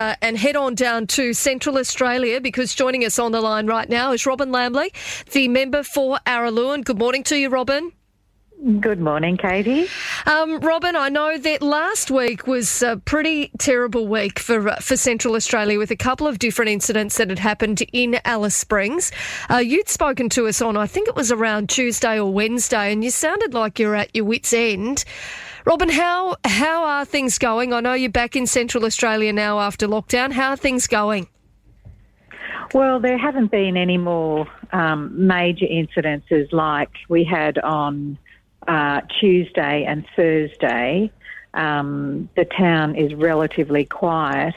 Uh, and head on down to Central Australia because joining us on the line right now is Robin Lambley, the member for Araluen. Good morning to you, Robin. Good morning, Katie. Um, Robin, I know that last week was a pretty terrible week for uh, for Central Australia with a couple of different incidents that had happened in Alice Springs. Uh, you'd spoken to us on, I think it was around Tuesday or Wednesday, and you sounded like you're at your wits' end. Robin, how how are things going? I know you're back in Central Australia now after lockdown. How are things going? Well, there haven't been any more um, major incidences like we had on uh, Tuesday and Thursday. Um, the town is relatively quiet,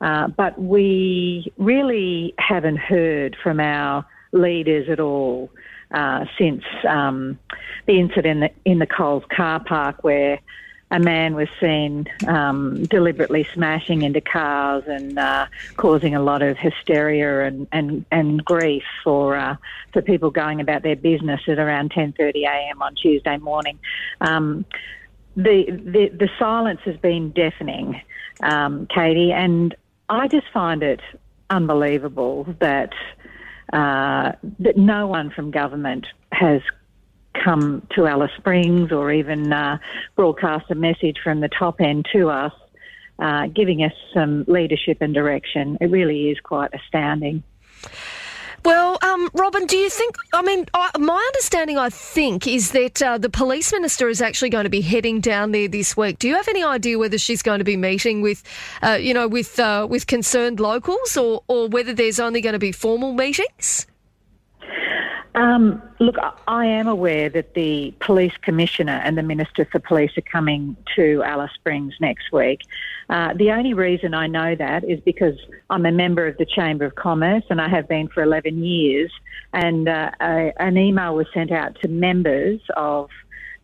uh, but we really haven't heard from our leaders at all uh, since um, the incident in the, Coles car park where a man was seen um, deliberately smashing into cars and uh, causing a lot of hysteria and, and, and grief for uh, for people going about their business at around 10:30 a.m. on Tuesday morning. Um, the, the the silence has been deafening, um, Katie, and I just find it unbelievable that uh, that no one from government has come to Alice Springs or even uh, broadcast a message from the top end to us, uh, giving us some leadership and direction. It really is quite astounding. Well, um, Robin, do you think? I mean, I, my understanding, I think, is that uh, the police minister is actually going to be heading down there this week. Do you have any idea whether she's going to be meeting with, uh, you know, with uh, with concerned locals, or or whether there's only going to be formal meetings? Um, look, I am aware that the police commissioner and the minister for police are coming to Alice Springs next week. Uh, the only reason I know that is because I'm a member of the Chamber of Commerce and I have been for 11 years. And uh, a, an email was sent out to members of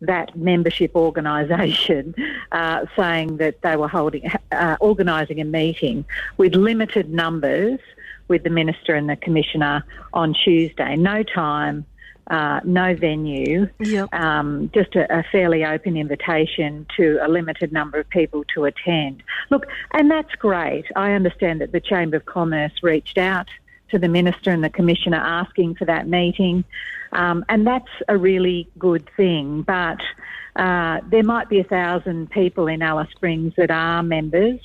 that membership organisation uh, saying that they were holding, uh, organising a meeting with limited numbers with the Minister and the Commissioner on Tuesday. No time, uh, no venue, yep. um, just a, a, fairly open invitation to a limited number of people to attend. Look, and that's great. I understand that the Chamber of Commerce reached out to the Minister and the Commissioner asking for that meeting, um, and that's a really good thing. But uh, there might be a thousand people in Alice Springs that are members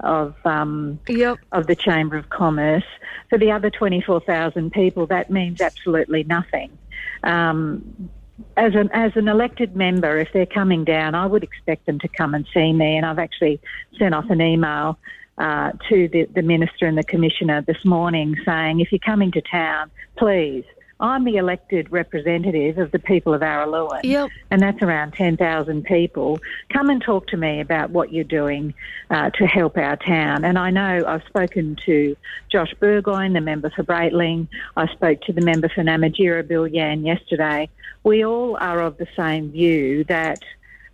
of um, yep. of the Chamber of Commerce. For the other 24,000 people, that means absolutely nothing. Um, as an as an elected member, if they're coming down, I would expect them to come and see me. And I've actually sent off an email uh, to the, the minister and the commissioner this morning saying, if you're coming to town, please I'm the elected representative of the people of Araluen, yep. and that's around 10,000 people. Come and talk to me about what you're doing uh, to help our town. And I know I've spoken to Josh Burgoyne, the member for Braitling. I spoke to the member for Namatjira, Bill Yan, yesterday. We all are of the same view that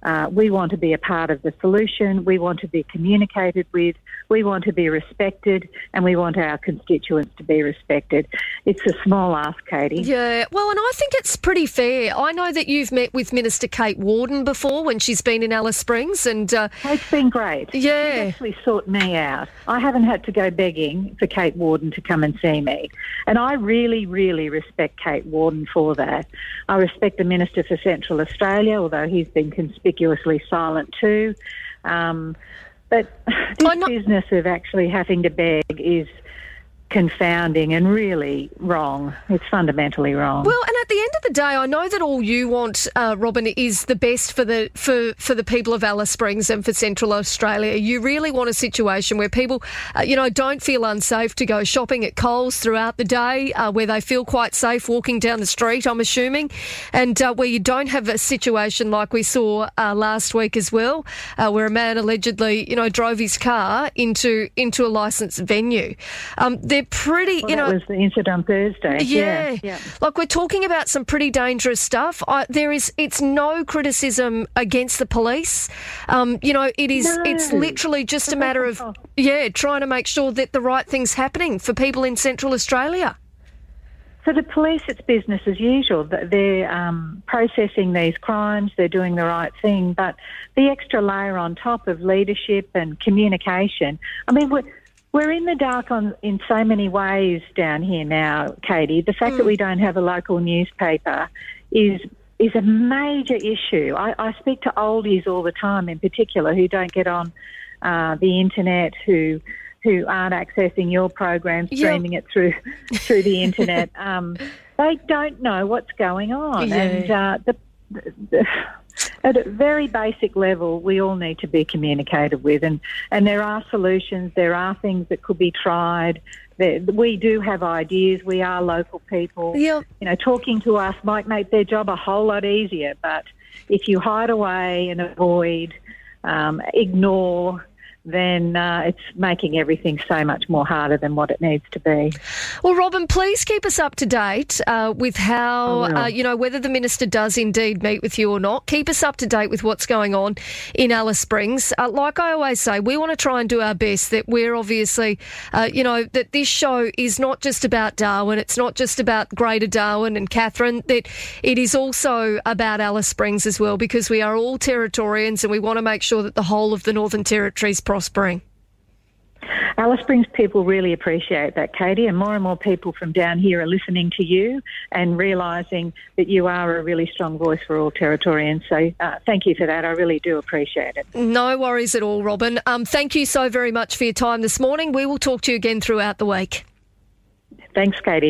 uh, we want to be a part of the solution. We want to be communicated with. We want to be respected, and we want our constituents to be respected. It's a small ask, Katie. Yeah, well, and I think it's pretty fair. I know that you've met with Minister Kate Worden before when she's been in Alice Springs, and uh, it's been great. Yeah, She's actually sought me out. I haven't had to go begging for Kate Worden to come and see me, and I really, really respect Kate Worden for that. I respect the Minister for Central Australia, although he's been conspicuously silent too. Um, but this not- business of actually having to beg is confounding and really wrong. It's fundamentally wrong. Well, and at the end of the day, I know that all you want, uh, Robin, is the best for the for for the people of Alice Springs and for Central Australia. You really want a situation where people, uh, you know, don't feel unsafe to go shopping at Coles throughout the day, uh, where they feel quite safe walking down the street. I'm assuming, and uh, where you don't have a situation like we saw uh, last week as well, uh, where a man allegedly, you know, drove his car into into a licensed venue. Um, they're pretty, well, you know. That was the incident on Thursday. Yeah. yeah. yeah. Like we're talking about some pretty dangerous stuff. I, there is, it's no criticism against the police. Um, you know, it is, no. it's literally just a matter of, yeah, trying to make sure that the right thing's happening for people in Central Australia. So the police, it's business as usual. They're um, processing these crimes, they're doing the right thing, but the extra layer on top of leadership and communication. I mean, We're in the dark on in so many ways down here now, Katie. The fact mm. that we don't have a local newspaper is is a major issue. I, I, speak to oldies all the time, in particular, who don't get on uh, the internet, who who aren't accessing your program, streaming yep. it through through the internet. Um, they don't know what's going on, yeah. and uh, the, the, at a very basic level, we all need to be communicated with, and and there are solutions. There are things that could be tried. There, we do have ideas. We are local people. Yep. You know, talking to us might make their job a whole lot easier, but if you hide away and avoid, um, ignore, then uh, it's making everything so much more harder than what it needs to be. Well, Robin, please keep us up to date uh, with how, uh, you know, whether the minister does indeed meet with you or not. Keep us up to date with what's going on in Alice Springs. Uh, like I always say, we want to try and do our best that we're obviously, uh, you know, that this show is not just about Darwin, it's not just about Greater Darwin and Katherine, that it is also about Alice Springs as well because we are all Territorians and we want to make sure that the whole of the Northern Territory is prospering. Alice Springs people really appreciate that, Katie, and more and more people from down here are listening to you and realising that you are a really strong voice for all Territorians. So uh, thank you for that. I really do appreciate it. No worries at all, Robin. Um, thank you so very much for your time this morning. We will talk to you again throughout the week. Thanks, Katie.